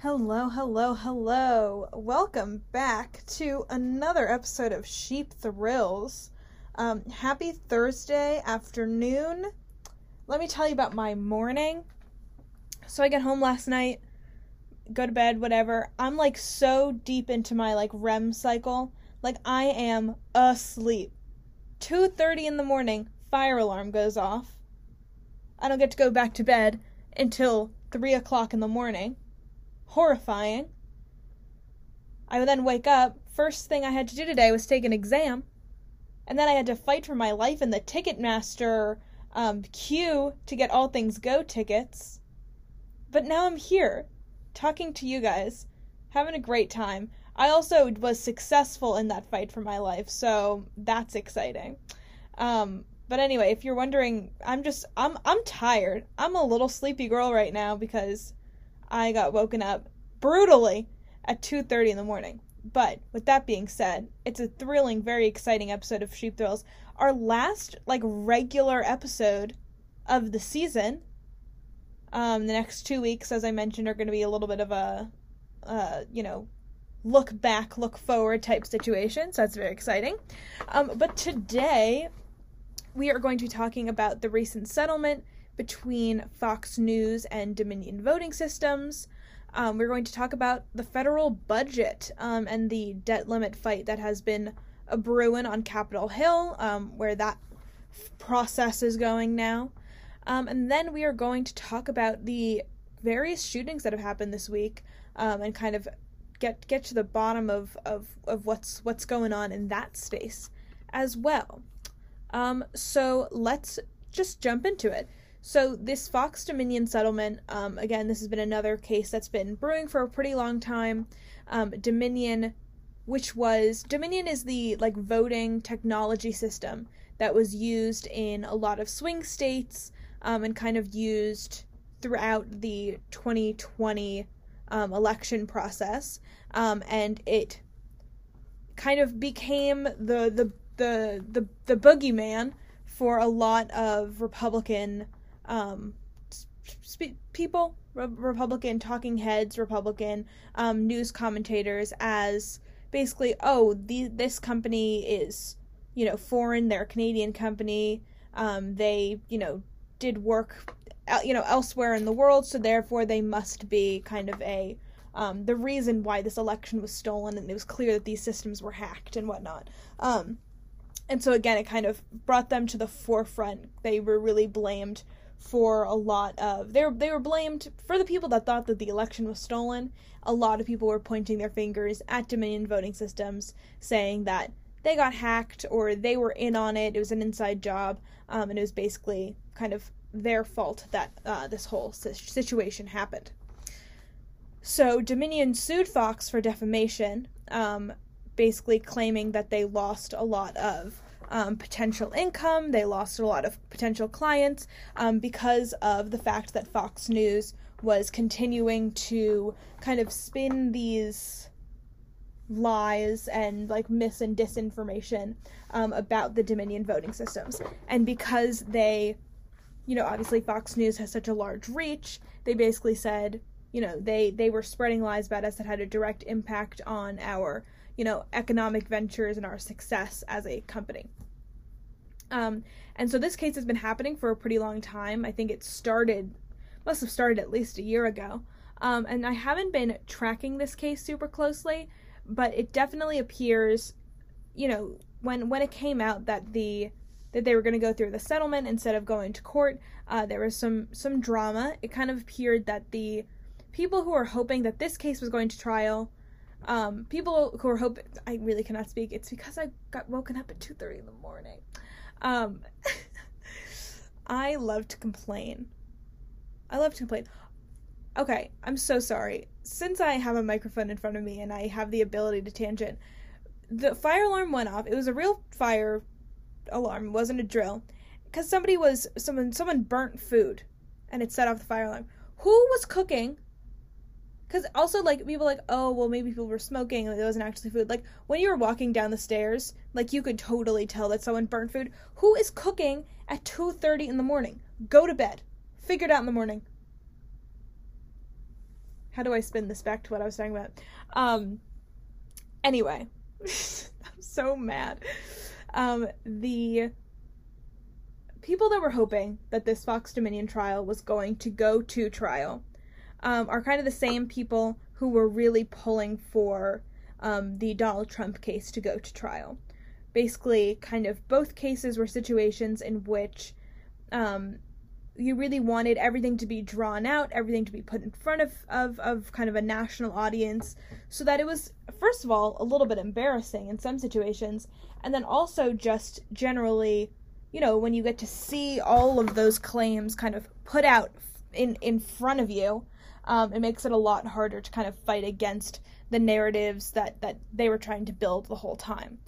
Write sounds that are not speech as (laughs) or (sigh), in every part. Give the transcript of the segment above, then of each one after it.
Hello, hello, hello. Welcome back to another episode of Sheep Thrills. Um, happy Thursday afternoon. Let me tell you about my morning. So I get home last night, go to bed, whatever. I'm like so deep into my like REM cycle. Like I am asleep. 2:30 in the morning, fire alarm goes off. I don't get to go back to bed until 3 o'clock in the morning horrifying. I would then wake up. First thing I had to do today was take an exam. And then I had to fight for my life in the Ticketmaster um, queue to get All Things Go tickets. But now I'm here, talking to you guys, having a great time. I also was successful in that fight for my life, so that's exciting. Um, but anyway, if you're wondering, I'm just I'm I'm tired. I'm a little sleepy girl right now because I got woken up brutally at 2:30 in the morning. But with that being said, it's a thrilling, very exciting episode of Sheep Thrills. Our last like regular episode of the season. Um, the next two weeks, as I mentioned, are going to be a little bit of a, uh, you know, look back, look forward type situation. So that's very exciting. Um, but today, we are going to be talking about the recent settlement between Fox News and Dominion voting systems. Um, we're going to talk about the federal budget um, and the debt limit fight that has been a brewing on Capitol Hill, um, where that f- process is going now. Um, and then we are going to talk about the various shootings that have happened this week um, and kind of get get to the bottom of, of, of what's what's going on in that space as well. Um, so let's just jump into it. So this Fox Dominion settlement, um, again, this has been another case that's been brewing for a pretty long time. Um, Dominion, which was Dominion is the like voting technology system that was used in a lot of swing states um, and kind of used throughout the 2020 um, election process, um, and it kind of became the the the the, the boogeyman for a lot of Republican um, sp- people, re- Republican talking heads, Republican um, news commentators as basically, oh, the, this company is, you know, foreign, they're a Canadian company, um, they, you know, did work, you know, elsewhere in the world, so therefore they must be kind of a, um, the reason why this election was stolen, and it was clear that these systems were hacked and whatnot. Um, and so again, it kind of brought them to the forefront. They were really blamed for a lot of they were they were blamed for the people that thought that the election was stolen. A lot of people were pointing their fingers at Dominion voting systems, saying that they got hacked or they were in on it. It was an inside job, um, and it was basically kind of their fault that uh, this whole situation happened. So Dominion sued Fox for defamation, um, basically claiming that they lost a lot of um, potential income. They lost a lot of potential clients um, because of the fact that Fox News was continuing to kind of spin these lies and like mis and disinformation um, about the Dominion voting systems. And because they, you know, obviously Fox News has such a large reach, they basically said, you know, they they were spreading lies about us that had a direct impact on our you know, economic ventures and our success as a company. Um, and so this case has been happening for a pretty long time. I think it started, must have started at least a year ago. Um, and I haven't been tracking this case super closely, but it definitely appears, you know, when when it came out that the that they were going to go through the settlement instead of going to court, uh, there was some some drama. It kind of appeared that the people who were hoping that this case was going to trial um, people who are hoping, I really cannot speak. It's because I got woken up at 2.30 in the morning. Um, (laughs) I love to complain. I love to complain. Okay, I'm so sorry. Since I have a microphone in front of me and I have the ability to tangent, the fire alarm went off. It was a real fire alarm, it wasn't a drill. Because somebody was someone someone burnt food and it set off the fire alarm. Who was cooking because also, like, people like, oh, well, maybe people were smoking and it wasn't actually food. Like, when you were walking down the stairs, like, you could totally tell that someone burnt food. Who is cooking at 2.30 in the morning? Go to bed. Figure it out in the morning. how do I spin this back to what I was talking about? Um, anyway, (laughs) I'm so mad. Um, the people that were hoping that this Fox Dominion trial was going to go to trial um, are kind of the same people who were really pulling for um, the Donald Trump case to go to trial. Basically, kind of both cases were situations in which um, you really wanted everything to be drawn out, everything to be put in front of, of, of kind of a national audience, so that it was, first of all, a little bit embarrassing in some situations, and then also just generally, you know, when you get to see all of those claims kind of put out in, in front of you, um, it makes it a lot harder to kind of fight against the narratives that, that they were trying to build the whole time.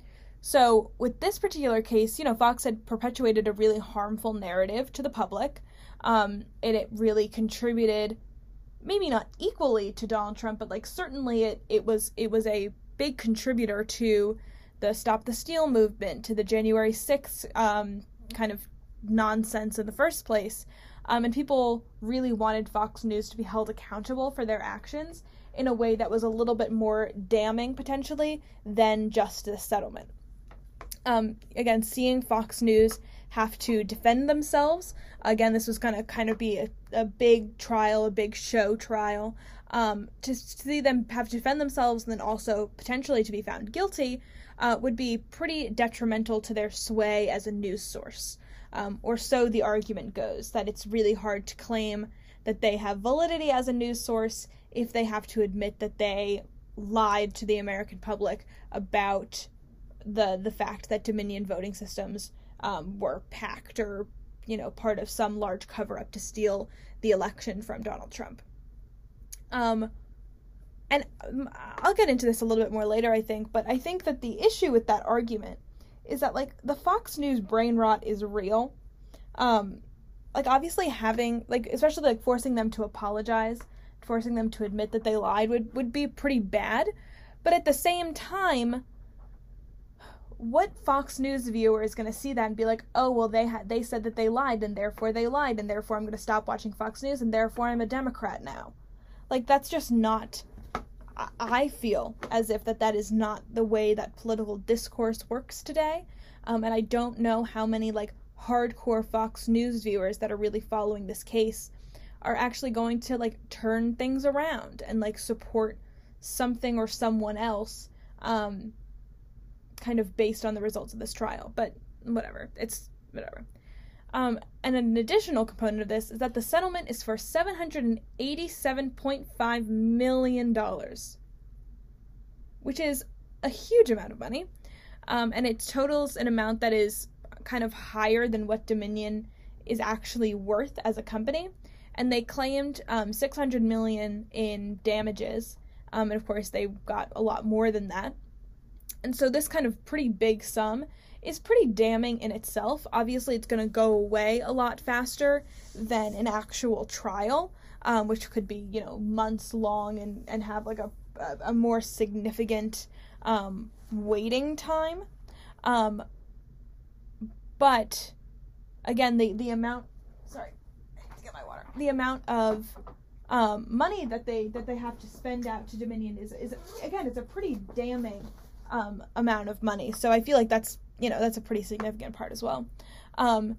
So, with this particular case, you know, Fox had perpetuated a really harmful narrative to the public um, and it really contributed, maybe not equally to Donald Trump, but like certainly it, it was it was a big contributor to the Stop the Steal movement, to the January 6th um, kind of nonsense in the first place. Um, and people really wanted Fox News to be held accountable for their actions in a way that was a little bit more damning potentially than just this settlement. Um, again, seeing Fox News have to defend themselves. Again, this was going to kind of be a, a big trial, a big show trial. Um, to see them have to defend themselves and then also potentially to be found guilty uh, would be pretty detrimental to their sway as a news source. Um, or so the argument goes, that it's really hard to claim that they have validity as a news source if they have to admit that they lied to the American public about the the fact that Dominion voting systems um, were packed or you know part of some large cover up to steal the election from Donald Trump. Um, and um, I'll get into this a little bit more later, I think, but I think that the issue with that argument is that like the Fox News brain rot is real. Um, like obviously having like especially like forcing them to apologize, forcing them to admit that they lied would would be pretty bad, but at the same time what Fox News viewer is going to see that and be like, "Oh, well they had they said that they lied and therefore they lied and therefore I'm going to stop watching Fox News and therefore I'm a Democrat now." Like that's just not I feel as if that that is not the way that political discourse works today. Um, and I don't know how many like hardcore Fox News viewers that are really following this case are actually going to like turn things around and like support something or someone else um, kind of based on the results of this trial, but whatever. It's whatever. Um, and an additional component of this is that the settlement is for $787.5 million, which is a huge amount of money. Um, and it totals an amount that is kind of higher than what Dominion is actually worth as a company. And they claimed um, 600 million in damages. Um, and of course, they got a lot more than that. And so this kind of pretty big sum is pretty damning in itself. Obviously, it's going to go away a lot faster than an actual trial, um, which could be, you know, months long and, and have like a, a, more significant um, waiting time. Um, but again, the, the amount, sorry, get my water. The amount of um, money that they that they have to spend out to Dominion is is again, it's a pretty damning um, amount of money. So I feel like that's you know that's a pretty significant part as well. Um,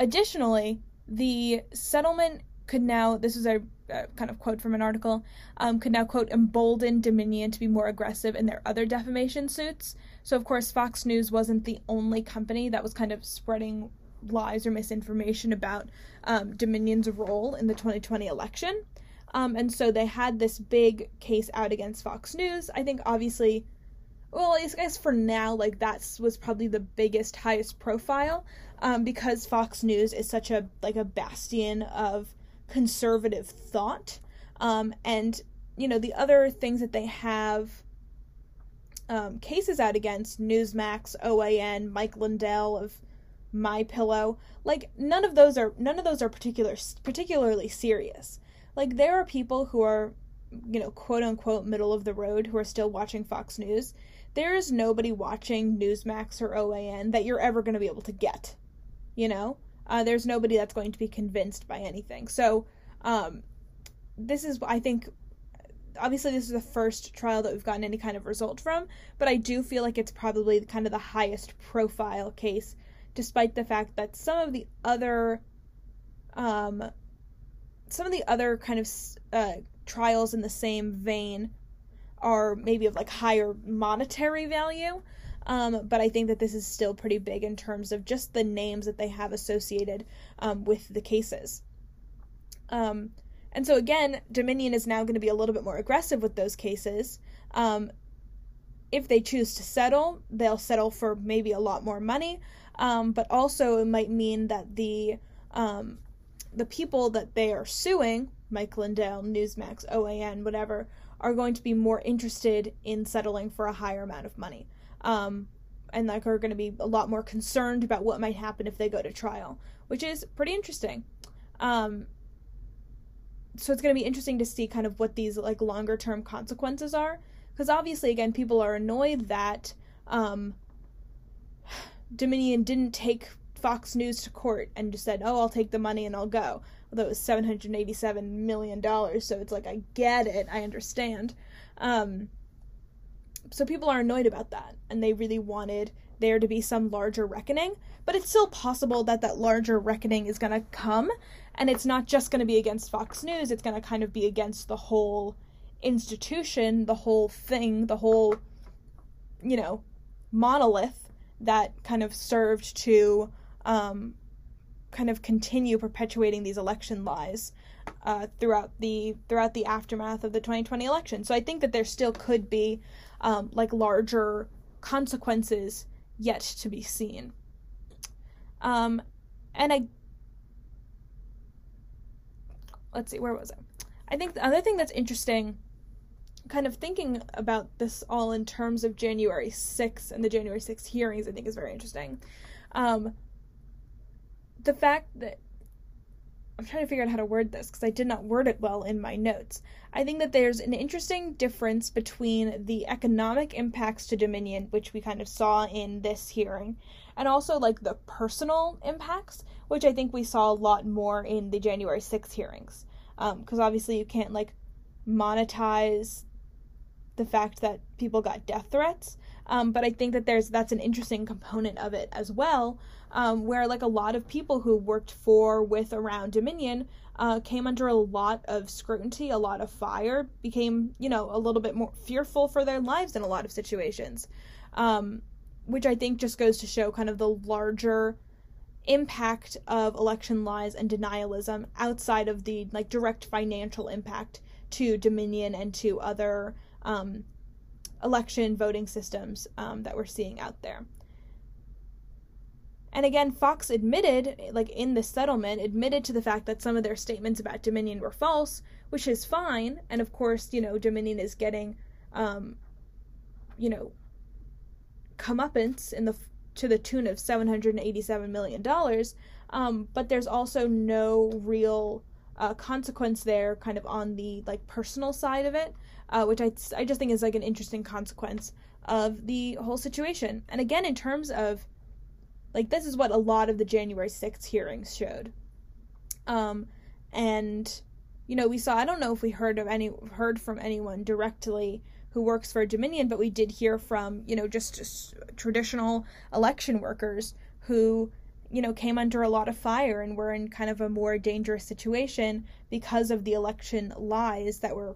additionally, the settlement could now this is a, a kind of quote from an article um, could now quote embolden Dominion to be more aggressive in their other defamation suits. So of course Fox News wasn't the only company that was kind of spreading lies or misinformation about um, Dominion's role in the 2020 election. Um, and so they had this big case out against Fox News. I think obviously well, I guess for now, like that was probably the biggest, highest profile, um, because Fox News is such a like a bastion of conservative thought, um, and you know the other things that they have um, cases out against Newsmax, OAN, Mike Lindell of My Pillow, like none of those are none of those are particular particularly serious. Like there are people who are, you know, quote unquote middle of the road who are still watching Fox News there is nobody watching Newsmax or OAN that you're ever going to be able to get. You know, uh, there's nobody that's going to be convinced by anything. So, um, this is I think obviously this is the first trial that we've gotten any kind of result from, but I do feel like it's probably kind of the highest profile case, despite the fact that some of the other, um, some of the other kind of uh, trials in the same vein are maybe of like higher monetary value. Um, but I think that this is still pretty big in terms of just the names that they have associated um, with the cases. Um, and so again, Dominion is now going to be a little bit more aggressive with those cases. Um, if they choose to settle, they'll settle for maybe a lot more money, um, but also it might mean that the um, the people that they are suing, Mike Lindell, Newsmax, OAN, whatever, are going to be more interested in settling for a higher amount of money. Um, and like are going to be a lot more concerned about what might happen if they go to trial, which is pretty interesting. Um, so it's going to be interesting to see kind of what these like longer term consequences are because obviously again people are annoyed that um, (sighs) dominion didn't take fox news to court and just said oh i'll take the money and i'll go it was 787 million dollars. So it's like i get it. I understand. Um, so people are annoyed about that and they really wanted there to be some larger reckoning but it's still possible that that larger reckoning is going to come and it's not just going to be against Fox News, it's going to kind of be against the whole institution, the whole thing, the whole, you know, monolith that kind of served to um, kind of continue perpetuating these election lies uh, throughout the throughout the aftermath of the 2020 election. So I think that there still could be um, like larger consequences yet to be seen. Um, and I let's see, where was I? I think the other thing that's interesting, kind of thinking about this all in terms of January 6th and the January 6th hearings, I think is very interesting. Um, the fact that I'm trying to figure out how to word this because I did not word it well in my notes. I think that there's an interesting difference between the economic impacts to Dominion, which we kind of saw in this hearing, and also like the personal impacts, which I think we saw a lot more in the January 6th hearings. Because um, obviously you can't like monetize the fact that people got death threats. Um, but I think that there's that's an interesting component of it as well, um, where like a lot of people who worked for, with, around Dominion uh, came under a lot of scrutiny, a lot of fire, became you know a little bit more fearful for their lives in a lot of situations, um, which I think just goes to show kind of the larger impact of election lies and denialism outside of the like direct financial impact to Dominion and to other um, election voting systems um, that we're seeing out there. And again, Fox admitted, like in the settlement, admitted to the fact that some of their statements about Dominion were false, which is fine. And of course, you know, Dominion is getting, um, you know, comeuppance in the to the tune of seven hundred and eighty-seven million dollars. Um, but there's also no real uh, consequence there, kind of on the like personal side of it uh, which I, I just think is like an interesting consequence of the whole situation. And again, in terms of like this is what a lot of the January 6th hearings showed. Um, and you know, we saw I don't know if we heard of any heard from anyone directly who works for Dominion, but we did hear from, you know, just, just traditional election workers who you know, came under a lot of fire and were in kind of a more dangerous situation because of the election lies that were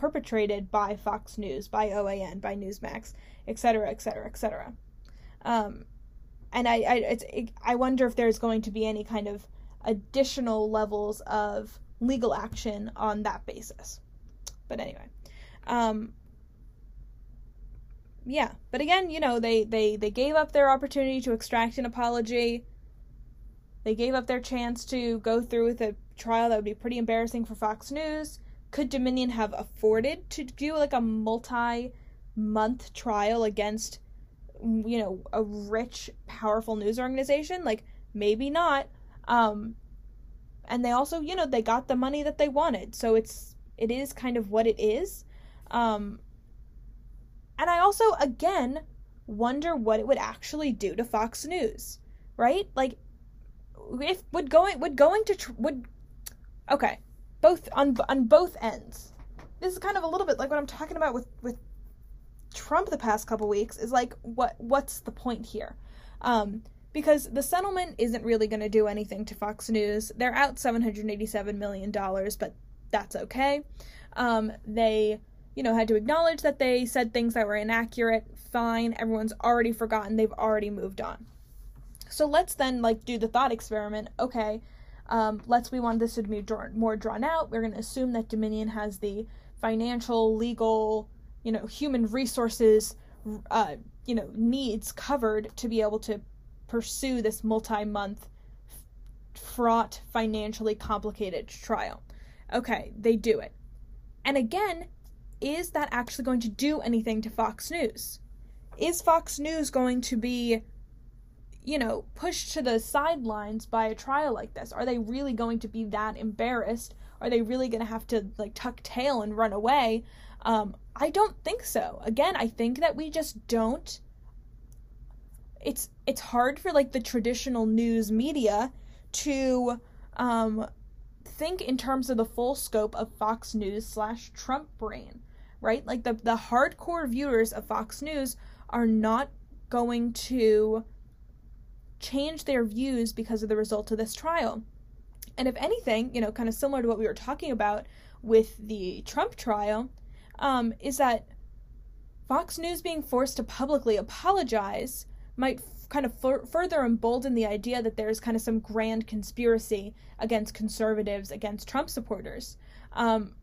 perpetrated by Fox News, by OAN, by Newsmax, et cetera, etc., etc., etc. Um, and I, I, it's, it, I wonder if there's going to be any kind of additional levels of legal action on that basis. But anyway, um, yeah. But again, you know, they, they, they gave up their opportunity to extract an apology. They gave up their chance to go through with a trial that would be pretty embarrassing for Fox News could Dominion have afforded to do like a multi month trial against you know a rich powerful news organization? Like maybe not. Um and they also you know they got the money that they wanted. So it's it is kind of what it is. Um and i also again wonder what it would actually do to fox news right? Like if would going would going to tr- would okay both on on both ends. this is kind of a little bit like what I'm talking about with with Trump the past couple weeks is like what what's the point here? Um, because the settlement isn't really going to do anything to Fox News. They're out 787 million dollars, but that's okay. Um, they, you know, had to acknowledge that they said things that were inaccurate. Fine, everyone's already forgotten. They've already moved on. So let's then like do the thought experiment. Okay, um, let's we want this to be drawn, more drawn out. We're going to assume that Dominion has the financial, legal, you know, human resources, uh, you know, needs covered to be able to pursue this multi-month, fraught, financially complicated trial. Okay, they do it. And again, is that actually going to do anything to Fox News? Is Fox News going to be, you know, pushed to the sidelines by a trial like this? Are they really going to be that embarrassed? Are they really going to have to like tuck tail and run away? Um, I don't think so. Again, I think that we just don't. It's it's hard for like the traditional news media to um, think in terms of the full scope of Fox News slash Trump brain, right? Like the the hardcore viewers of Fox News are not going to change their views because of the result of this trial. And if anything, you know, kind of similar to what we were talking about with the Trump trial, um, is that Fox News being forced to publicly apologize might f- kind of f- further embolden the idea that there's kind of some grand conspiracy against conservatives, against Trump supporters. Um,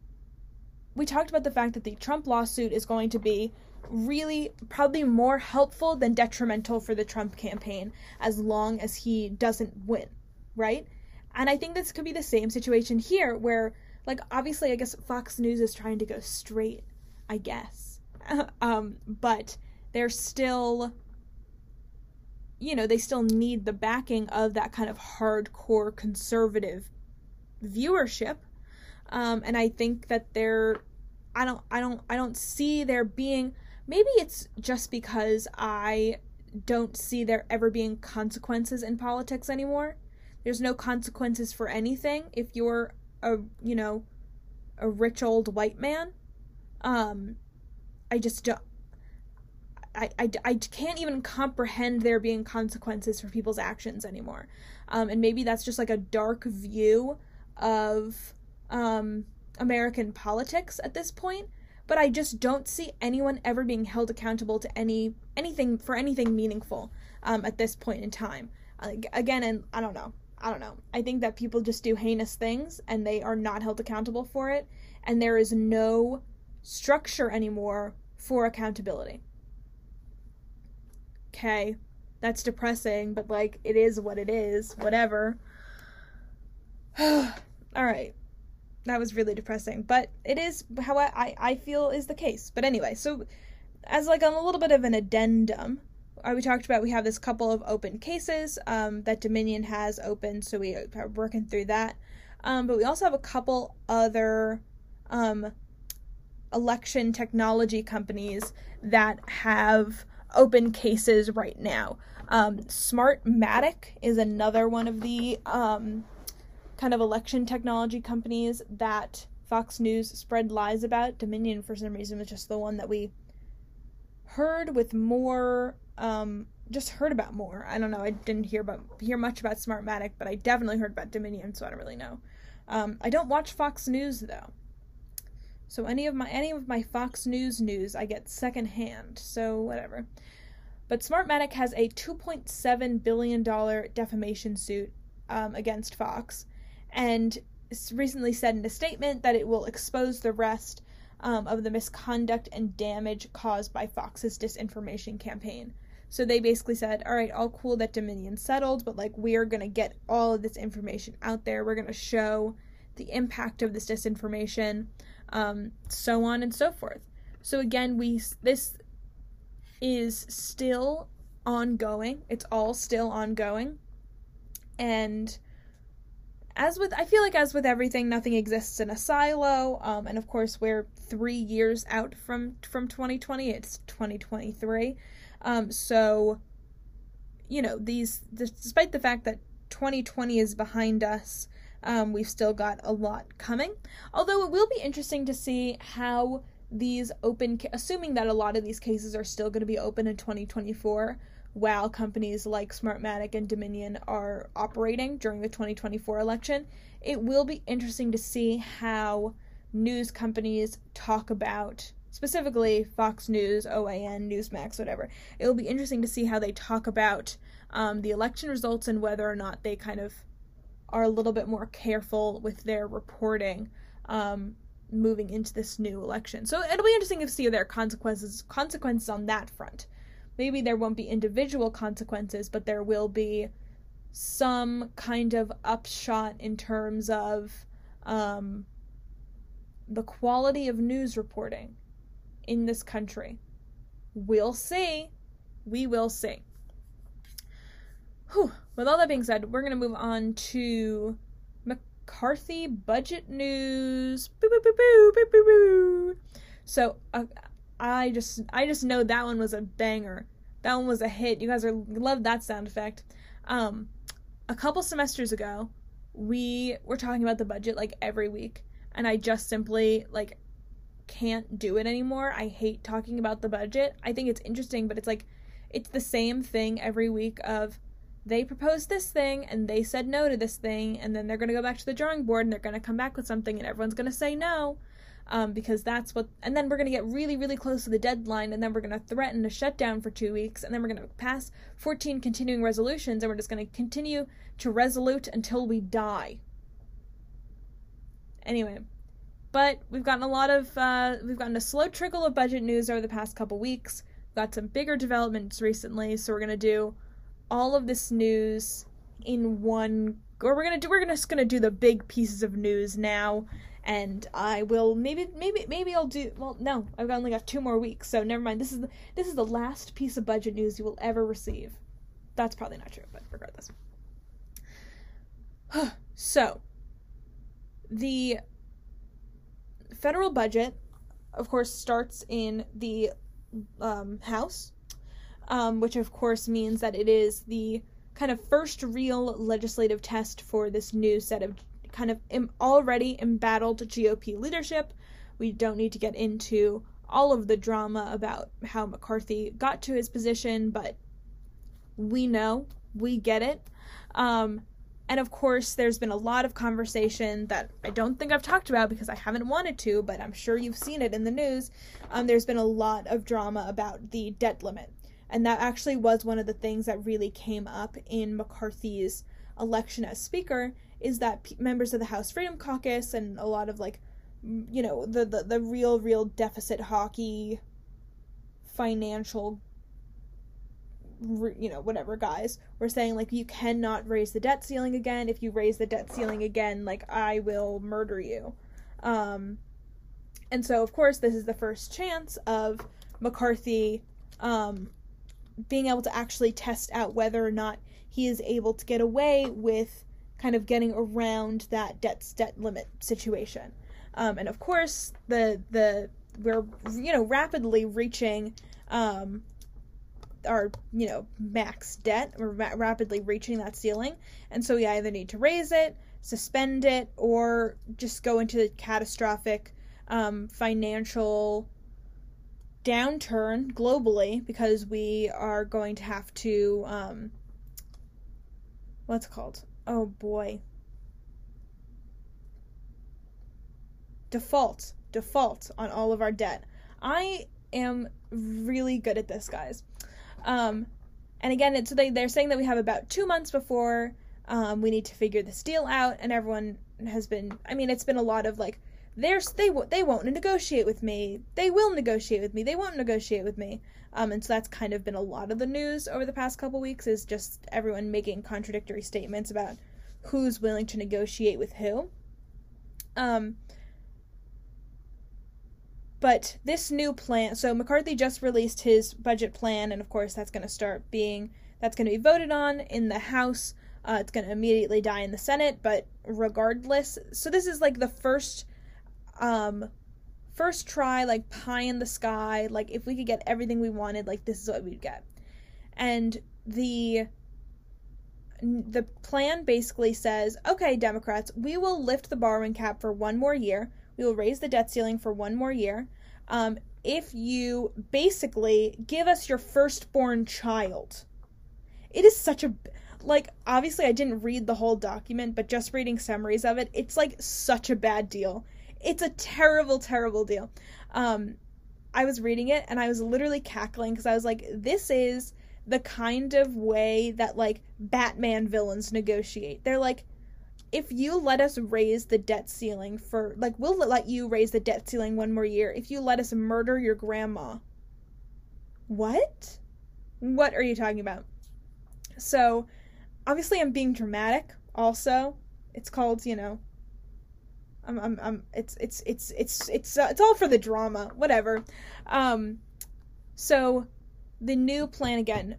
we talked about the fact that the Trump lawsuit is going to be really probably more helpful than detrimental for the Trump campaign as long as he doesn't win, right? And I think this could be the same situation here where like obviously I guess Fox News is trying to go straight, I guess. (laughs) um, but they're still you know, they still need the backing of that kind of hardcore conservative viewership. Um, and I think that they're I don't I don't I don't see there being maybe it's just because I don't see there ever being consequences in politics anymore. There's no consequences for anything if you're a you know a rich old white man um i just don't I, I, I can't even comprehend there being consequences for people's actions anymore. Um, and maybe that's just like a dark view of um, American politics at this point. But I just don't see anyone ever being held accountable to any anything for anything meaningful um, at this point in time. again, and I don't know. I don't know. I think that people just do heinous things and they are not held accountable for it, and there is no structure anymore for accountability. Okay, that's depressing, but like it is what it is, whatever. (sighs) All right. That was really depressing, but it is how I, I feel is the case. But anyway, so as like a little bit of an addendum, uh, we talked about we have this couple of open cases um, that Dominion has open, so we are working through that. Um, but we also have a couple other um, election technology companies that have open cases right now. Um, Smartmatic is another one of the um, kind of election technology companies that Fox News spread lies about. Dominion, for some reason, was just the one that we heard with more um, just heard about more. I don't know. I didn't hear about hear much about Smartmatic, but I definitely heard about Dominion, so I don't really know. Um, I don't watch Fox News though, so any of my any of my Fox News news I get secondhand. So whatever. But Smartmatic has a 2.7 billion dollar defamation suit um, against Fox, and recently said in a statement that it will expose the rest um, of the misconduct and damage caused by Fox's disinformation campaign. So they basically said, all right, all cool that Dominion settled, but like we are going to get all of this information out there. We're going to show the impact of this disinformation, um, so on and so forth. So again, we this is still ongoing. It's all still ongoing. And as with I feel like as with everything, nothing exists in a silo. Um, and of course, we're three years out from from 2020. It's 2023. Um, so, you know, these despite the fact that 2020 is behind us, Um, we've still got a lot coming. Although it will be interesting to see how these open, assuming that a lot of these cases are still going to be open in 2024, while companies like Smartmatic and Dominion are operating during the 2024 election, it will be interesting to see how news companies talk about specifically Fox News, OAN, Newsmax, whatever. It will be interesting to see how they talk about um, the election results and whether or not they kind of are a little bit more careful with their reporting um, moving into this new election. So it'll be interesting to see there consequences consequences on that front. Maybe there won't be individual consequences, but there will be some kind of upshot in terms of um, the quality of news reporting in this country. We'll see. We will see. Whew. With all that being said, we're going to move on to McCarthy budget news. Boo, boo, boo, so uh, I just I just know that one was a banger. That one was a hit. You guys are love that sound effect. Um, a couple semesters ago, we were talking about the budget like every week, and I just simply like can't do it anymore. I hate talking about the budget. I think it's interesting, but it's like it's the same thing every week of they proposed this thing and they said no to this thing and then they're going to go back to the drawing board and they're going to come back with something and everyone's going to say no um, because that's what and then we're going to get really really close to the deadline and then we're going to threaten a shutdown for two weeks and then we're going to pass 14 continuing resolutions and we're just going to continue to resolute until we die. Anyway but we've gotten a lot of uh, we've gotten a slow trickle of budget news over the past couple weeks. We've got some bigger developments recently so we're going to do all of this news in one or we're gonna do we're just gonna do the big pieces of news now and I will maybe maybe maybe I'll do well no I've only got two more weeks so never mind. This is the, this is the last piece of budget news you will ever receive. That's probably not true but regardless (sighs) so the federal budget of course starts in the um, house um, which of course means that it is the kind of first real legislative test for this new set of kind of already embattled GOP leadership. We don't need to get into all of the drama about how McCarthy got to his position, but we know, we get it. Um, and of course, there's been a lot of conversation that I don't think I've talked about because I haven't wanted to, but I'm sure you've seen it in the news. Um, there's been a lot of drama about the debt limit. And that actually was one of the things that really came up in McCarthy's election as Speaker is that p- members of the House Freedom Caucus and a lot of like, you know, the, the, the real, real deficit hockey financial you know whatever guys were saying like you cannot raise the debt ceiling again. If you raise the debt ceiling again like i will murder you. Um and so of course this is the first chance of mccarthy um being able to actually test out whether or not he is able to get away with kind of getting around that debt debt limit situation. Um, and of course, the the we're you know rapidly reaching um, our you know max debt. We're ra- rapidly reaching that ceiling, and so we either need to raise it, suspend it, or just go into the catastrophic um, financial downturn globally because we are going to have to um what's called oh boy default default on all of our debt i am really good at this guys um and again it's they, they're saying that we have about two months before um, we need to figure this deal out and everyone has been i mean it's been a lot of like they're, they they won't negotiate with me. They will negotiate with me. They won't negotiate with me. Um, and so that's kind of been a lot of the news over the past couple weeks is just everyone making contradictory statements about who's willing to negotiate with who. Um, but this new plan, so McCarthy just released his budget plan, and of course that's going to start being that's going to be voted on in the House. Uh, it's going to immediately die in the Senate, but regardless, so this is like the first um first try like pie in the sky like if we could get everything we wanted like this is what we'd get and the the plan basically says, okay, Democrats, we will lift the borrowing cap for one more year. We will raise the debt ceiling for one more year. Um, if you basically give us your firstborn child. It is such a like obviously I didn't read the whole document, but just reading summaries of it, it's like such a bad deal. It's a terrible, terrible deal. Um, I was reading it and I was literally cackling because I was like, this is the kind of way that like Batman villains negotiate. They're like, if you let us raise the debt ceiling for like we'll let you raise the debt ceiling one more year if you let us murder your grandma. What? What are you talking about? So, obviously I'm being dramatic also. It's called, you know, I'm, I'm, I'm it's, it's, it's, it's, it's, uh, it's all for the drama, whatever. Um, so the new plan again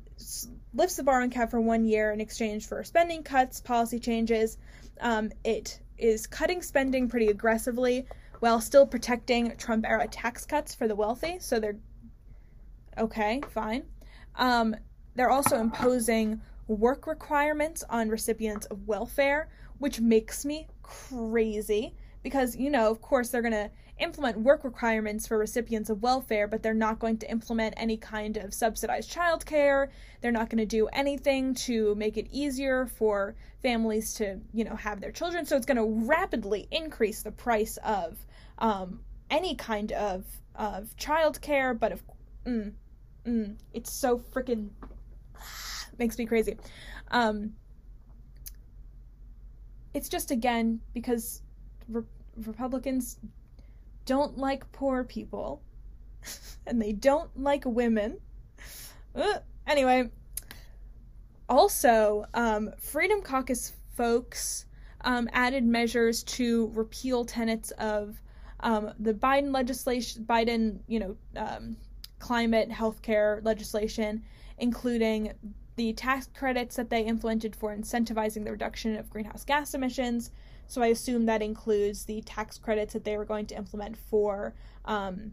lifts the borrowing cap for one year in exchange for spending cuts, policy changes. Um, it is cutting spending pretty aggressively while still protecting Trump era tax cuts for the wealthy. So they're okay, fine. Um, they're also imposing work requirements on recipients of welfare, which makes me crazy because, you know, of course, they're going to implement work requirements for recipients of welfare, but they're not going to implement any kind of subsidized childcare. They're not going to do anything to make it easier for families to, you know, have their children. So it's going to rapidly increase the price of um, any kind of of childcare. But of, mm, mm, it's so freaking (sighs) makes me crazy. Um, it's just again because re- Republicans don't like poor people (laughs) and they don't like women. (laughs) Uh, anyway, also, um, Freedom Caucus folks um, added measures to repeal tenets of um, the Biden legislation, Biden, you know, um, climate healthcare legislation, including the tax credits that they implemented for incentivizing the reduction of greenhouse gas emissions, so I assume that includes the tax credits that they were going to implement for um,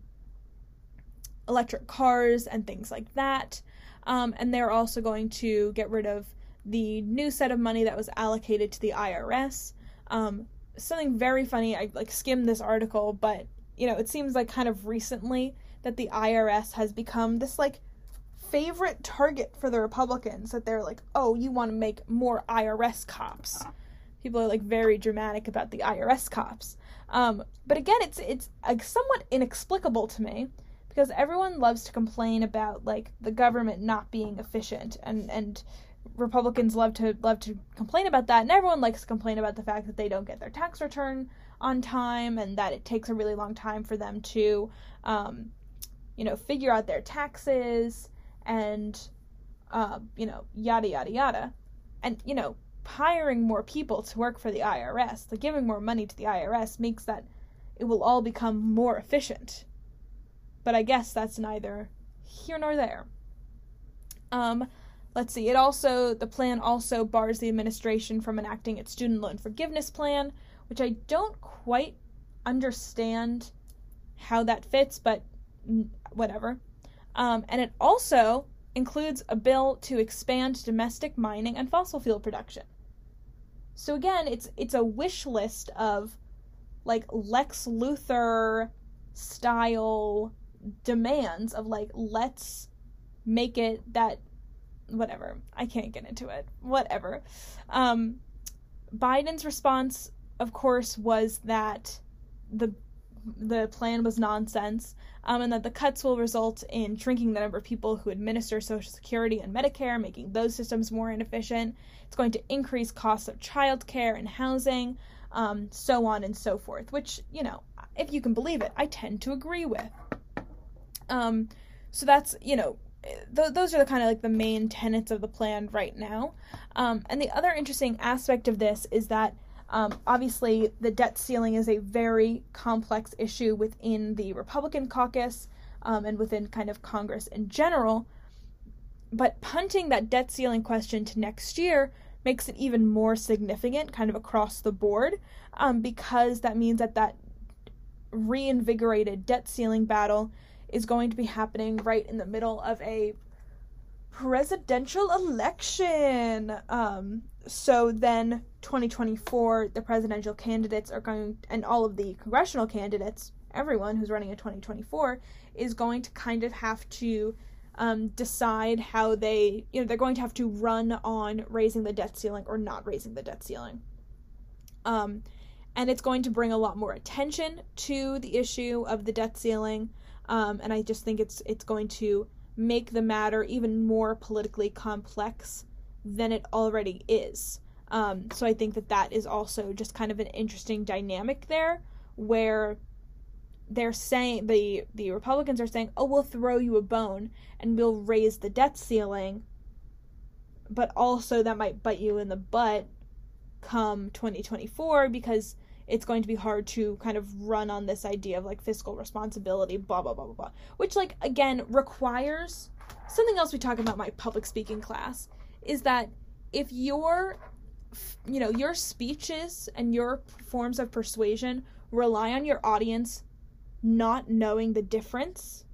electric cars and things like that. Um, and they're also going to get rid of the new set of money that was allocated to the IRS. Um, something very funny. I like skimmed this article, but you know, it seems like kind of recently that the IRS has become this like favorite target for the Republicans. That they're like, oh, you want to make more IRS cops people are like very dramatic about the IRS cops. Um, but again, it's it's like somewhat inexplicable to me because everyone loves to complain about like the government not being efficient and and Republicans love to love to complain about that and everyone likes to complain about the fact that they don't get their tax return on time and that it takes a really long time for them to um, you know figure out their taxes and uh, you know yada yada yada and you know hiring more people to work for the IRS, like giving more money to the IRS makes that it will all become more efficient. But I guess that's neither here nor there. Um, let's see. It also the plan also bars the administration from enacting its student loan forgiveness plan, which I don't quite understand how that fits, but whatever. Um, and it also includes a bill to expand domestic mining and fossil fuel production. So again, it's it's a wish list of like Lex Luthor style demands of like let's make it that whatever. I can't get into it. Whatever. Um Biden's response of course was that the the plan was nonsense, um, and that the cuts will result in shrinking the number of people who administer Social Security and Medicare, making those systems more inefficient. It's going to increase costs of childcare and housing, um, so on and so forth, which, you know, if you can believe it, I tend to agree with. Um, so that's, you know, th- those are the kind of like the main tenets of the plan right now. Um, and the other interesting aspect of this is that um, obviously, the debt ceiling is a very complex issue within the Republican caucus um, and within kind of Congress in general. But punting that debt ceiling question to next year makes it even more significant, kind of across the board, um, because that means that that reinvigorated debt ceiling battle is going to be happening right in the middle of a presidential election. Um, so then 2024 the presidential candidates are going and all of the congressional candidates everyone who's running in 2024 is going to kind of have to um, decide how they you know they're going to have to run on raising the debt ceiling or not raising the debt ceiling um, and it's going to bring a lot more attention to the issue of the debt ceiling um, and i just think it's it's going to make the matter even more politically complex than it already is. Um, so I think that that is also just kind of an interesting dynamic there, where they're saying the the Republicans are saying, "Oh, we'll throw you a bone and we'll raise the debt ceiling," but also that might bite you in the butt come 2024 because it's going to be hard to kind of run on this idea of like fiscal responsibility, blah blah blah blah blah, which like again requires something else we talk about my public speaking class is that if your you know your speeches and your forms of persuasion rely on your audience not knowing the difference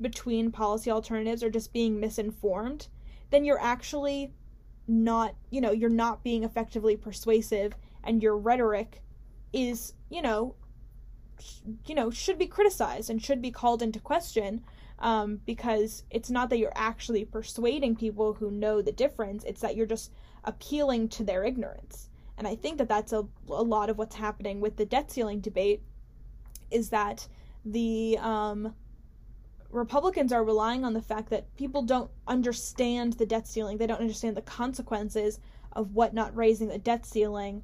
between policy alternatives or just being misinformed then you're actually not you know you're not being effectively persuasive and your rhetoric is you know you know should be criticized and should be called into question um, because it's not that you're actually persuading people who know the difference, it's that you're just appealing to their ignorance. And I think that that's a, a lot of what's happening with the debt ceiling debate is that the um, Republicans are relying on the fact that people don't understand the debt ceiling, they don't understand the consequences of what not raising the debt ceiling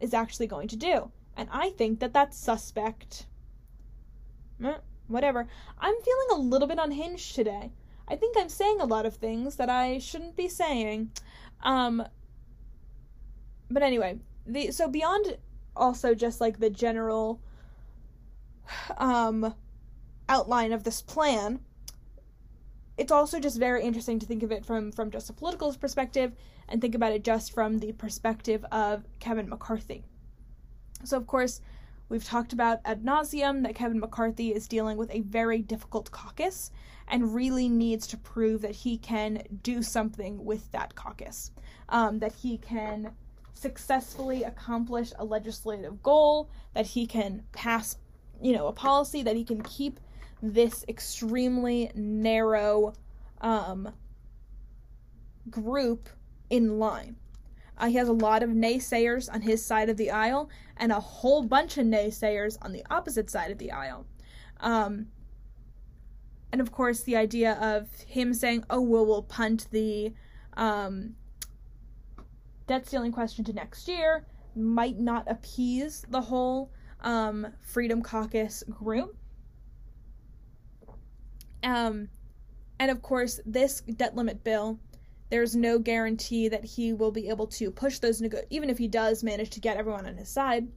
is actually going to do. And I think that that's suspect whatever. I'm feeling a little bit unhinged today. I think I'm saying a lot of things that I shouldn't be saying. Um but anyway, the so beyond also just like the general um outline of this plan, it's also just very interesting to think of it from from just a political perspective and think about it just from the perspective of Kevin McCarthy. So of course, We've talked about ad nauseum that Kevin McCarthy is dealing with a very difficult caucus and really needs to prove that he can do something with that caucus, um, that he can successfully accomplish a legislative goal, that he can pass, you know, a policy, that he can keep this extremely narrow um, group in line. Uh, he has a lot of naysayers on his side of the aisle and a whole bunch of naysayers on the opposite side of the aisle. Um, and of course, the idea of him saying, oh, well, we'll punt the um, debt ceiling question to next year might not appease the whole um, Freedom Caucus group. Um, and of course, this debt limit bill there's no guarantee that he will be able to push those nego- even if he does manage to get everyone on his side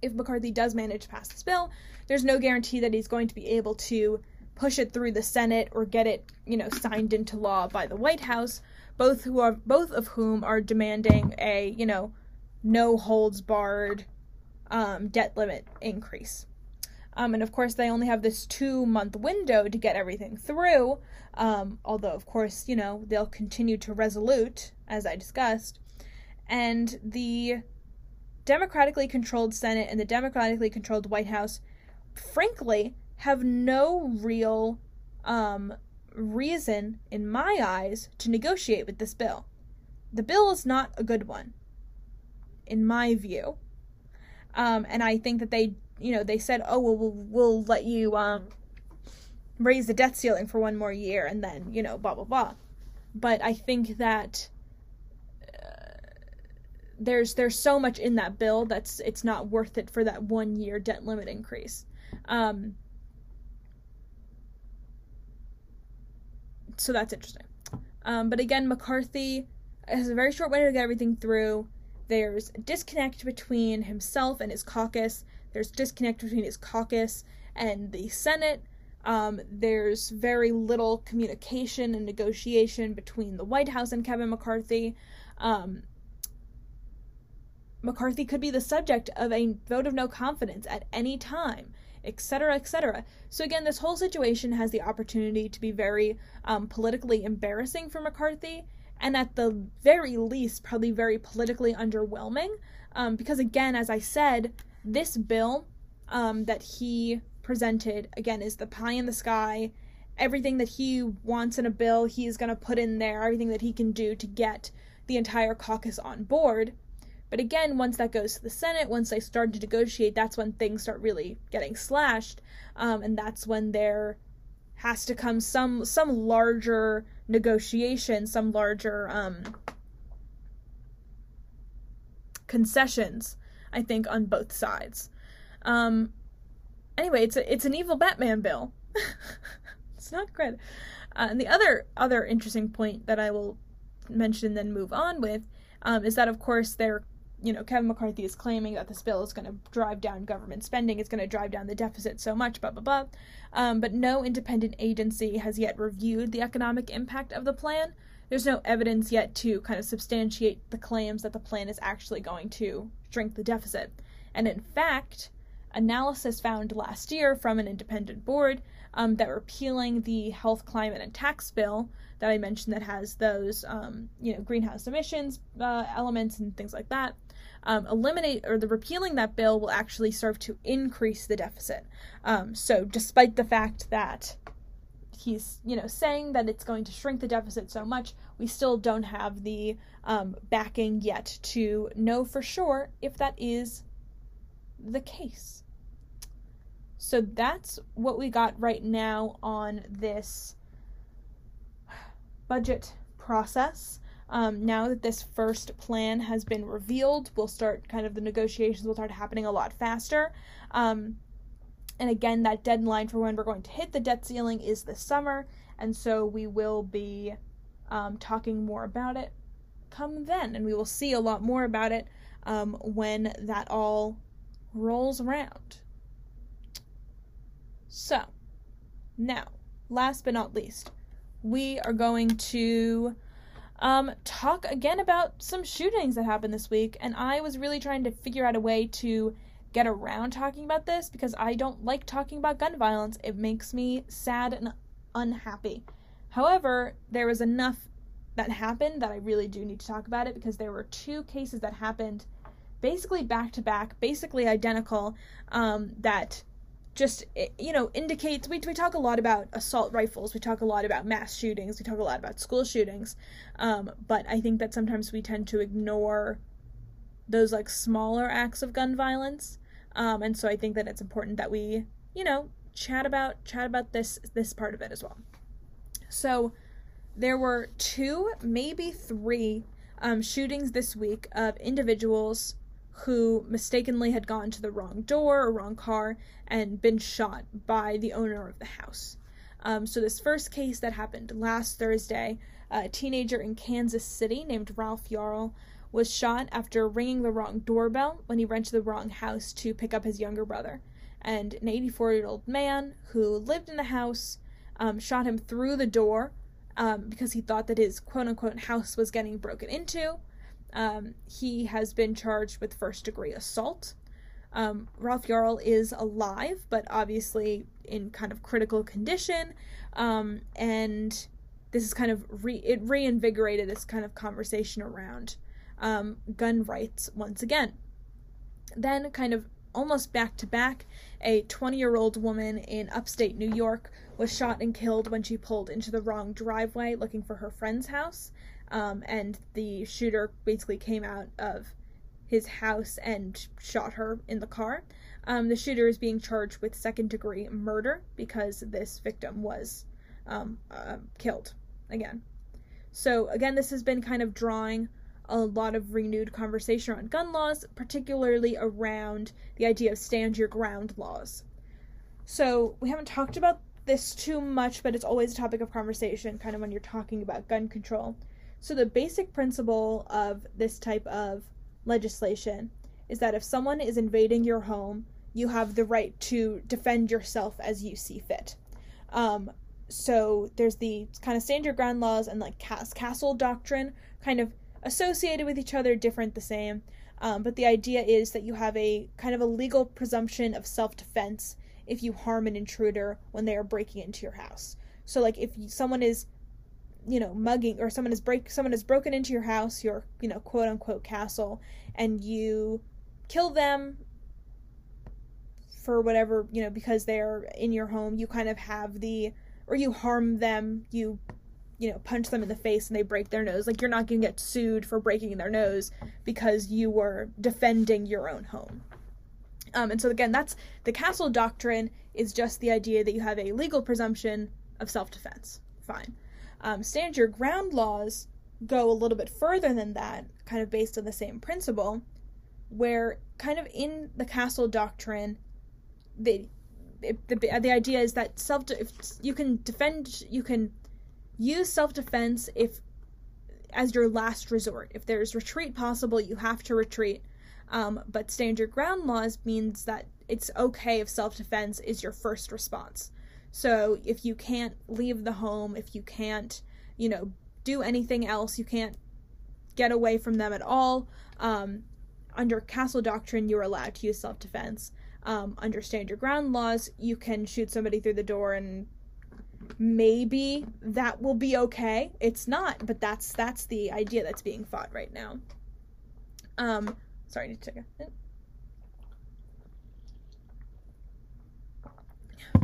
if McCarthy does manage to pass this bill there's no guarantee that he's going to be able to push it through the Senate or get it you know signed into law by the White House both who are both of whom are demanding a you know no holds barred um, debt limit increase um, and of course, they only have this two month window to get everything through. Um, although, of course, you know, they'll continue to resolute, as I discussed. And the democratically controlled Senate and the democratically controlled White House, frankly, have no real um, reason, in my eyes, to negotiate with this bill. The bill is not a good one, in my view. Um, and I think that they you know, they said, "Oh, well, we'll, we'll let you um, raise the debt ceiling for one more year, and then you know, blah blah blah." But I think that uh, there's there's so much in that bill that's it's not worth it for that one year debt limit increase. Um, so that's interesting. Um, but again, McCarthy has a very short way to get everything through. There's a disconnect between himself and his caucus. There's disconnect between his caucus and the Senate. Um, there's very little communication and negotiation between the White House and Kevin McCarthy. Um, McCarthy could be the subject of a vote of no confidence at any time, etc., etc. So, again, this whole situation has the opportunity to be very um, politically embarrassing for McCarthy and at the very least, probably very politically underwhelming. Um, because, again, as I said, this bill um, that he presented, again, is the pie in the sky. Everything that he wants in a bill, he's going to put in there, everything that he can do to get the entire caucus on board. But again, once that goes to the Senate, once they start to negotiate, that's when things start really getting slashed, um, and that's when there has to come some some larger negotiation, some larger um, concessions. I think on both sides. Um, anyway, it's a, it's an evil Batman bill. (laughs) it's not good. Uh, and the other other interesting point that I will mention and then move on with um, is that of course they're you know, Kevin McCarthy is claiming that this bill is going to drive down government spending, it's going to drive down the deficit so much, blah, blah, blah. Um, but no independent agency has yet reviewed the economic impact of the plan. There's no evidence yet to kind of substantiate the claims that the plan is actually going to shrink the deficit. And in fact, analysis found last year from an independent board um, that repealing the health, climate, and tax bill that I mentioned that has those, um, you know, greenhouse emissions uh, elements and things like that, um, eliminate or the repealing that bill will actually serve to increase the deficit. Um, so, despite the fact that he's you know saying that it's going to shrink the deficit so much, we still don't have the um, backing yet to know for sure if that is the case. So that's what we got right now on this budget process. Um, now that this first plan has been revealed, we'll start kind of the negotiations will start happening a lot faster. Um, and again, that deadline for when we're going to hit the debt ceiling is this summer, and so we will be um, talking more about it come then, and we will see a lot more about it um, when that all rolls around. So, now, last but not least, we are going to um, talk again about some shootings that happened this week. And I was really trying to figure out a way to get around talking about this because I don't like talking about gun violence. It makes me sad and unhappy. However, there was enough that happened that I really do need to talk about it because there were two cases that happened basically back to back, basically identical, um, that just you know indicates we, we talk a lot about assault rifles we talk a lot about mass shootings we talk a lot about school shootings um, but i think that sometimes we tend to ignore those like smaller acts of gun violence um, and so i think that it's important that we you know chat about chat about this this part of it as well so there were two maybe three um, shootings this week of individuals who mistakenly had gone to the wrong door or wrong car and been shot by the owner of the house. Um, so, this first case that happened last Thursday, a teenager in Kansas City named Ralph Yarl was shot after ringing the wrong doorbell when he rented the wrong house to pick up his younger brother. And an 84 year old man who lived in the house um, shot him through the door um, because he thought that his quote unquote house was getting broken into. Um, he has been charged with first degree assault. Um, Ralph Yarl is alive, but obviously in kind of critical condition. Um, and this is kind of re- it reinvigorated this kind of conversation around um, gun rights once again. Then, kind of almost back to back, a 20 year old woman in upstate New York was shot and killed when she pulled into the wrong driveway looking for her friend's house um, and the shooter basically came out of his house and shot her in the car. Um, the shooter is being charged with second degree murder because this victim was um, uh, killed again. So, again, this has been kind of drawing a lot of renewed conversation around gun laws, particularly around the idea of stand your ground laws. So, we haven't talked about this too much, but it's always a topic of conversation, kind of when you're talking about gun control. So, the basic principle of this type of legislation is that if someone is invading your home, you have the right to defend yourself as you see fit. Um, so, there's the kind of stand your ground laws and like castle doctrine kind of associated with each other, different, the same. Um, but the idea is that you have a kind of a legal presumption of self defense if you harm an intruder when they are breaking into your house. So, like, if someone is you know mugging or someone is break someone has broken into your house your you know quote unquote castle and you kill them for whatever you know because they're in your home you kind of have the or you harm them you you know punch them in the face and they break their nose. Like you're not going to get sued for breaking their nose because you were defending your own home. Um, and so again that's the castle doctrine is just the idea that you have a legal presumption of self-defense. Fine. Um, stand your ground laws go a little bit further than that kind of based on the same principle where kind of in the castle doctrine the the, the idea is that self you can defend you can use self defense if as your last resort. If there's retreat possible you have to retreat. Um, but stand your ground laws means that it's okay if self defense is your first response. So if you can't leave the home if you can't you know do anything else you can't get away from them at all um, under castle doctrine you're allowed to use self defense um, understand your ground laws, you can shoot somebody through the door and maybe that will be okay. It's not, but that's that's the idea that's being fought right now. Um, sorry, I need to take a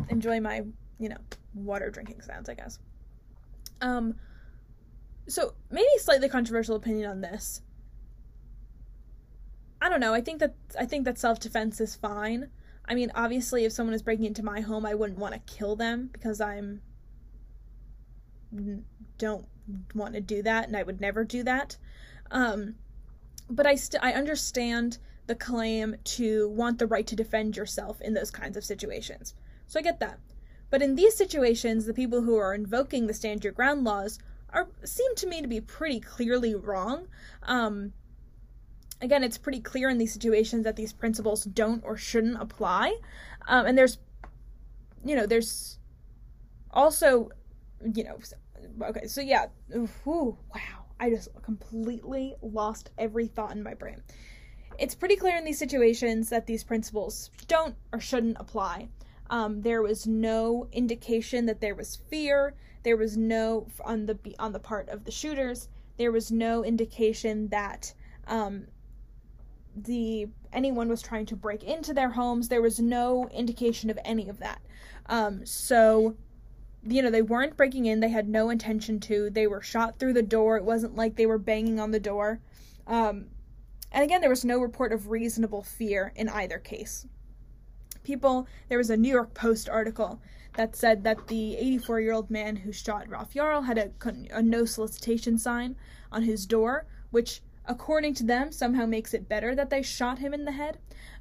enjoy my, you know, water drinking sounds, I guess. Um, so maybe slightly controversial opinion on this. I don't know. I think that I think that self defense is fine. I mean, obviously, if someone is breaking into my home, I wouldn't want to kill them because I'm don't want to do that, and I would never do that. Um, but I st- I understand the claim to want the right to defend yourself in those kinds of situations. So I get that. But in these situations, the people who are invoking the stand your ground laws are seem to me to be pretty clearly wrong. Um, again, it's pretty clear in these situations that these principles don't or shouldn't apply. Um, and there's, you know, there's also, you know, okay, so yeah, whew, wow, I just completely lost every thought in my brain. It's pretty clear in these situations that these principles don't or shouldn't apply. Um, there was no indication that there was fear. There was no on the on the part of the shooters. There was no indication that um, the anyone was trying to break into their homes. There was no indication of any of that. Um, so, you know, they weren't breaking in. They had no intention to. They were shot through the door. It wasn't like they were banging on the door. Um, and again, there was no report of reasonable fear in either case. People, there was a New York Post article that said that the 84 year old man who shot Ralph Yarl had a, a no solicitation sign on his door, which according to them, somehow makes it better that they shot him in the head.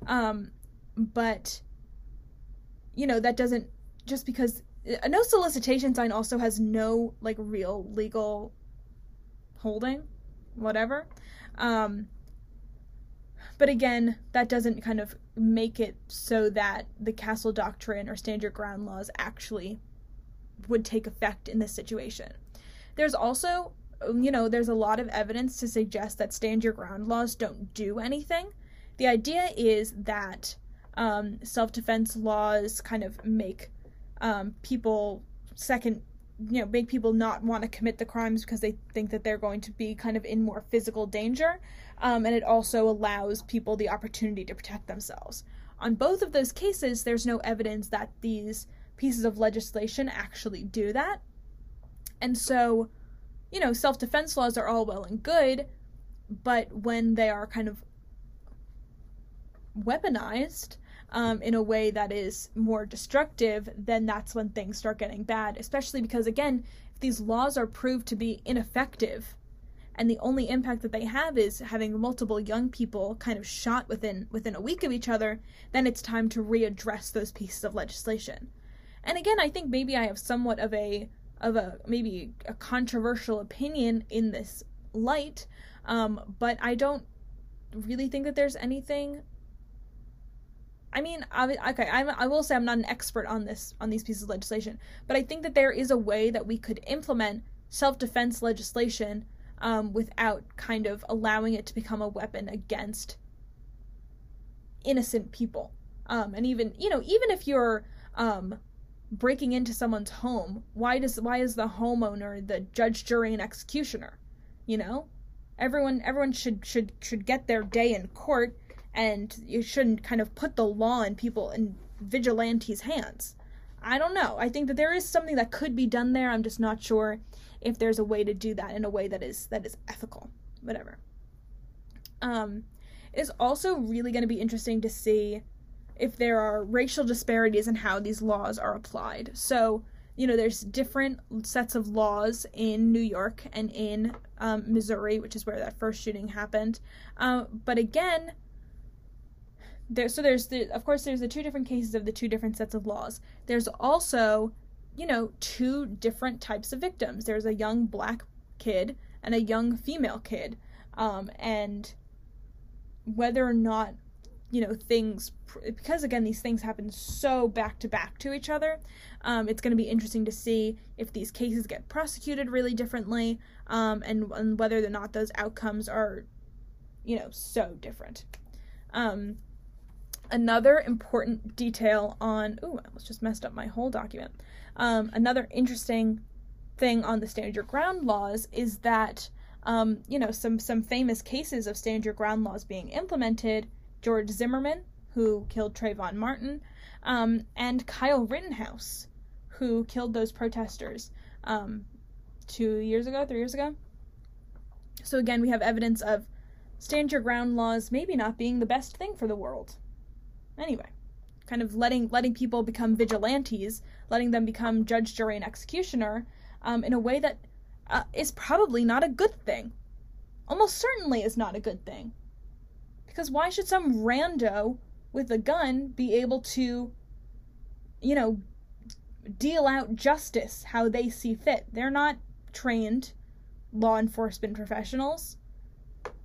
Um, but, you know, that doesn't, just because a no solicitation sign also has no, like, real legal holding, whatever. Um, but again, that doesn't kind of make it so that the castle doctrine or stand your ground laws actually would take effect in this situation. There's also you know, there's a lot of evidence to suggest that stand your ground laws don't do anything. The idea is that um, self defense laws kind of make um, people second, you know, make people not want to commit the crimes because they think that they're going to be kind of in more physical danger. Um, and it also allows people the opportunity to protect themselves. On both of those cases, there's no evidence that these pieces of legislation actually do that. And so you know, self defense laws are all well and good, but when they are kind of weaponized um, in a way that is more destructive, then that's when things start getting bad. Especially because, again, if these laws are proved to be ineffective, and the only impact that they have is having multiple young people kind of shot within within a week of each other, then it's time to readdress those pieces of legislation. And again, I think maybe I have somewhat of a of a maybe a controversial opinion in this light, um, but I don't really think that there's anything. I mean, I, okay, I'm, I will say I'm not an expert on this on these pieces of legislation, but I think that there is a way that we could implement self-defense legislation um, without kind of allowing it to become a weapon against innocent people. Um, and even you know, even if you're um, breaking into someone's home, why does why is the homeowner the judge, jury, and executioner? You know, everyone everyone should should should get their day in court, and you shouldn't kind of put the law in people in vigilantes' hands. I don't know. I think that there is something that could be done there. I'm just not sure if there's a way to do that in a way that is that is ethical. Whatever. Um, it's also really going to be interesting to see if there are racial disparities in how these laws are applied. So, you know, there's different sets of laws in New York and in um, Missouri, which is where that first shooting happened. Uh, but again, there so there's the of course there's the two different cases of the two different sets of laws. There's also, you know, two different types of victims. There's a young black kid and a young female kid. Um, and whether or not you know things because again these things happen so back to back to each other um, it's going to be interesting to see if these cases get prosecuted really differently um, and, and, whether or not those outcomes are you know so different um, another important detail on oh i was just messed up my whole document um, another interesting thing on the stand your ground laws is that um, you know, some some famous cases of stand your ground laws being implemented. George Zimmerman, who killed Trayvon Martin, um, and Kyle Rittenhouse, who killed those protesters um, two years ago, three years ago. So again, we have evidence of stand your ground laws maybe not being the best thing for the world. Anyway, kind of letting letting people become vigilantes, letting them become judge, jury, and executioner um, in a way that uh, is probably not a good thing. Almost certainly is not a good thing. Because why should some rando with a gun be able to, you know, deal out justice how they see fit? They're not trained law enforcement professionals.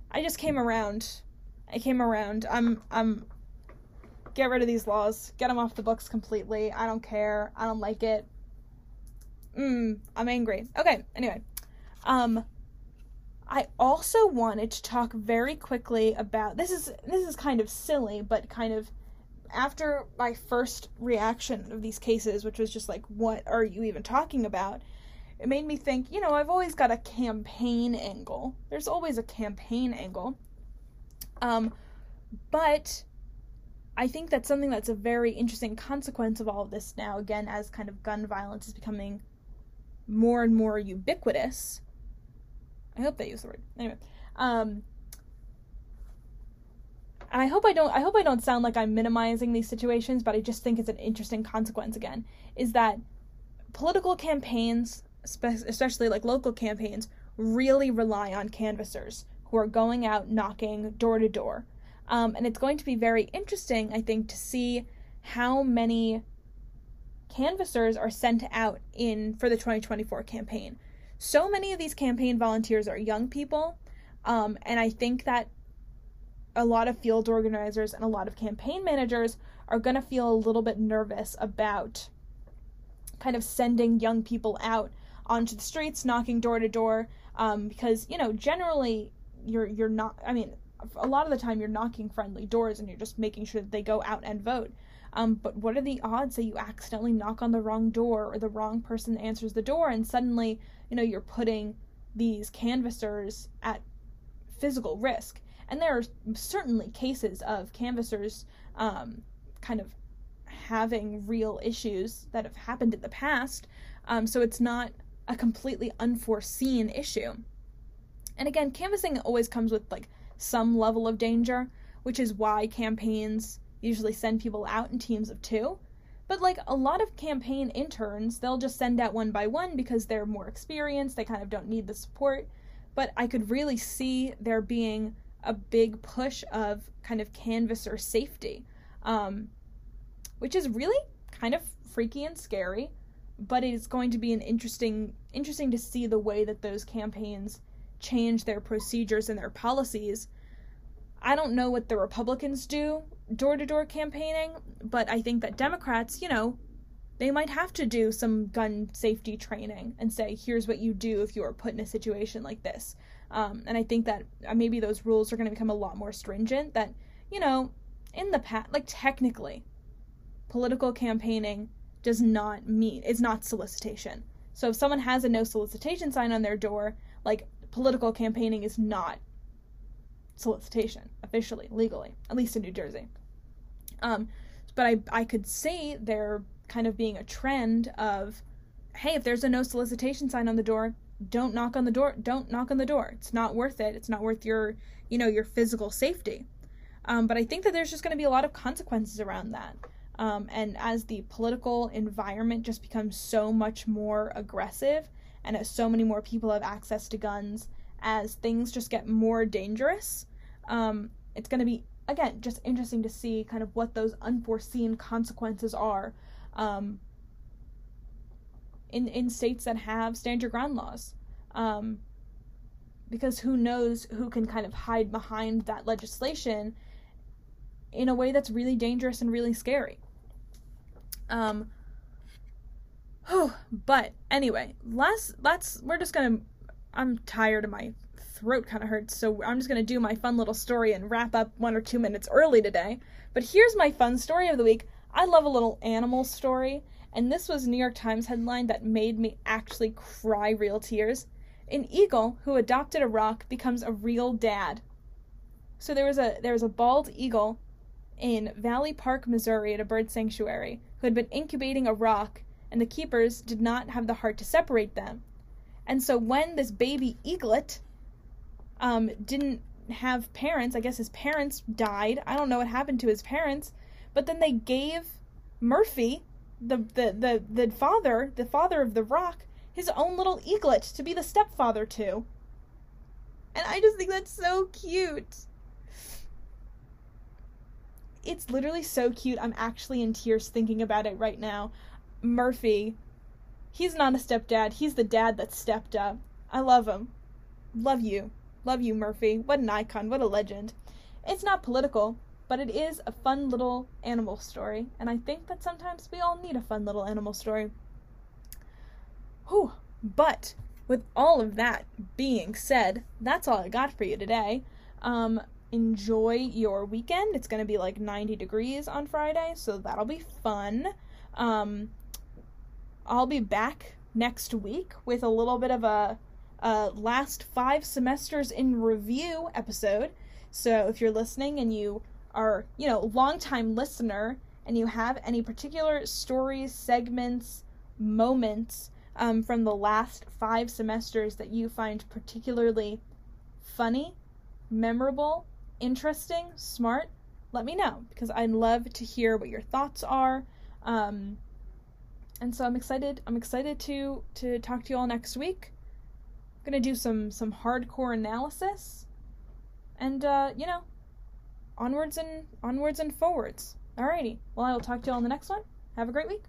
I just came around. I came around. I'm I'm get rid of these laws. Get them off the books completely. I don't care. I don't like it. Mm, I'm angry. Okay, anyway. Um, I also wanted to talk very quickly about this is this is kind of silly, but kind of after my first reaction of these cases, which was just like, what are you even talking about? It made me think, you know, I've always got a campaign angle. There's always a campaign angle. Um, but I think that's something that's a very interesting consequence of all of this now, again, as kind of gun violence is becoming more and more ubiquitous I hope they use the word. Anyway, um, I hope I don't. I hope I don't sound like I'm minimizing these situations, but I just think it's an interesting consequence. Again, is that political campaigns, especially like local campaigns, really rely on canvassers who are going out knocking door to door. Um, and it's going to be very interesting, I think, to see how many canvassers are sent out in for the 2024 campaign so many of these campaign volunteers are young people, um, and I think that a lot of field organizers and a lot of campaign managers are going to feel a little bit nervous about kind of sending young people out onto the streets, knocking door to door, um, because you know generally you're you're not. I mean, a lot of the time you're knocking friendly doors and you're just making sure that they go out and vote. Um, but what are the odds that you accidentally knock on the wrong door or the wrong person answers the door and suddenly, you know, you're putting these canvassers at physical risk? And there are certainly cases of canvassers um, kind of having real issues that have happened in the past. Um, so it's not a completely unforeseen issue. And again, canvassing always comes with like some level of danger, which is why campaigns usually send people out in teams of two. But like a lot of campaign interns, they'll just send out one by one because they're more experienced, they kind of don't need the support. But I could really see there being a big push of kind of canvasser safety, um, which is really kind of freaky and scary. But it is going to be an interesting, interesting to see the way that those campaigns change their procedures and their policies. I don't know what the Republicans do door to door campaigning, but I think that Democrats, you know, they might have to do some gun safety training and say, here's what you do if you are put in a situation like this. Um, and I think that uh, maybe those rules are going to become a lot more stringent. That, you know, in the past, like technically, political campaigning does not mean is not solicitation. So if someone has a no solicitation sign on their door, like political campaigning is not solicitation officially, legally, at least in New Jersey. Um, but I I could see there kind of being a trend of, hey, if there's a no solicitation sign on the door, don't knock on the door. Don't knock on the door. It's not worth it. It's not worth your you know your physical safety. Um, but I think that there's just going to be a lot of consequences around that. Um, and as the political environment just becomes so much more aggressive, and as so many more people have access to guns, as things just get more dangerous, um, it's going to be again just interesting to see kind of what those unforeseen consequences are um, in in states that have stand your ground laws. Um, because who knows who can kind of hide behind that legislation in a way that's really dangerous and really scary. Um, (sighs) but anyway, last let's we're just gonna. I'm tired of my throat kind of hurts, so I'm just gonna do my fun little story and wrap up one or two minutes early today. But here's my fun story of the week. I love a little animal story, and this was New York Times headline that made me actually cry real tears. An eagle who adopted a rock becomes a real dad. So there was a there was a bald eagle in Valley Park, Missouri, at a bird sanctuary, who had been incubating a rock, and the keepers did not have the heart to separate them. And so when this baby eaglet um, didn't have parents, I guess his parents died. I don't know what happened to his parents, but then they gave Murphy, the the the, the father, the father of the rock, his own little eaglet to be the stepfather to. And I just think that's so cute it's literally so cute. I'm actually in tears thinking about it right now. Murphy, he's not a stepdad. He's the dad that stepped up. I love him. Love you. Love you, Murphy. What an icon. What a legend. It's not political, but it is a fun little animal story, and I think that sometimes we all need a fun little animal story. Whew. But with all of that being said, that's all I got for you today. Um, enjoy your weekend. It's going to be like 90 degrees on Friday, so that'll be fun. Um, I'll be back next week with a little bit of a, a last five semesters in review episode. So if you're listening and you are, you know, longtime listener and you have any particular stories, segments, moments um, from the last five semesters that you find particularly funny, memorable, interesting, smart, let me know because I'd love to hear what your thoughts are. Um, and so I'm excited. I'm excited to to talk to you all next week. I'm gonna do some some hardcore analysis, and uh, you know, onwards and onwards and forwards. Alrighty. Well, I will talk to you all in the next one. Have a great week.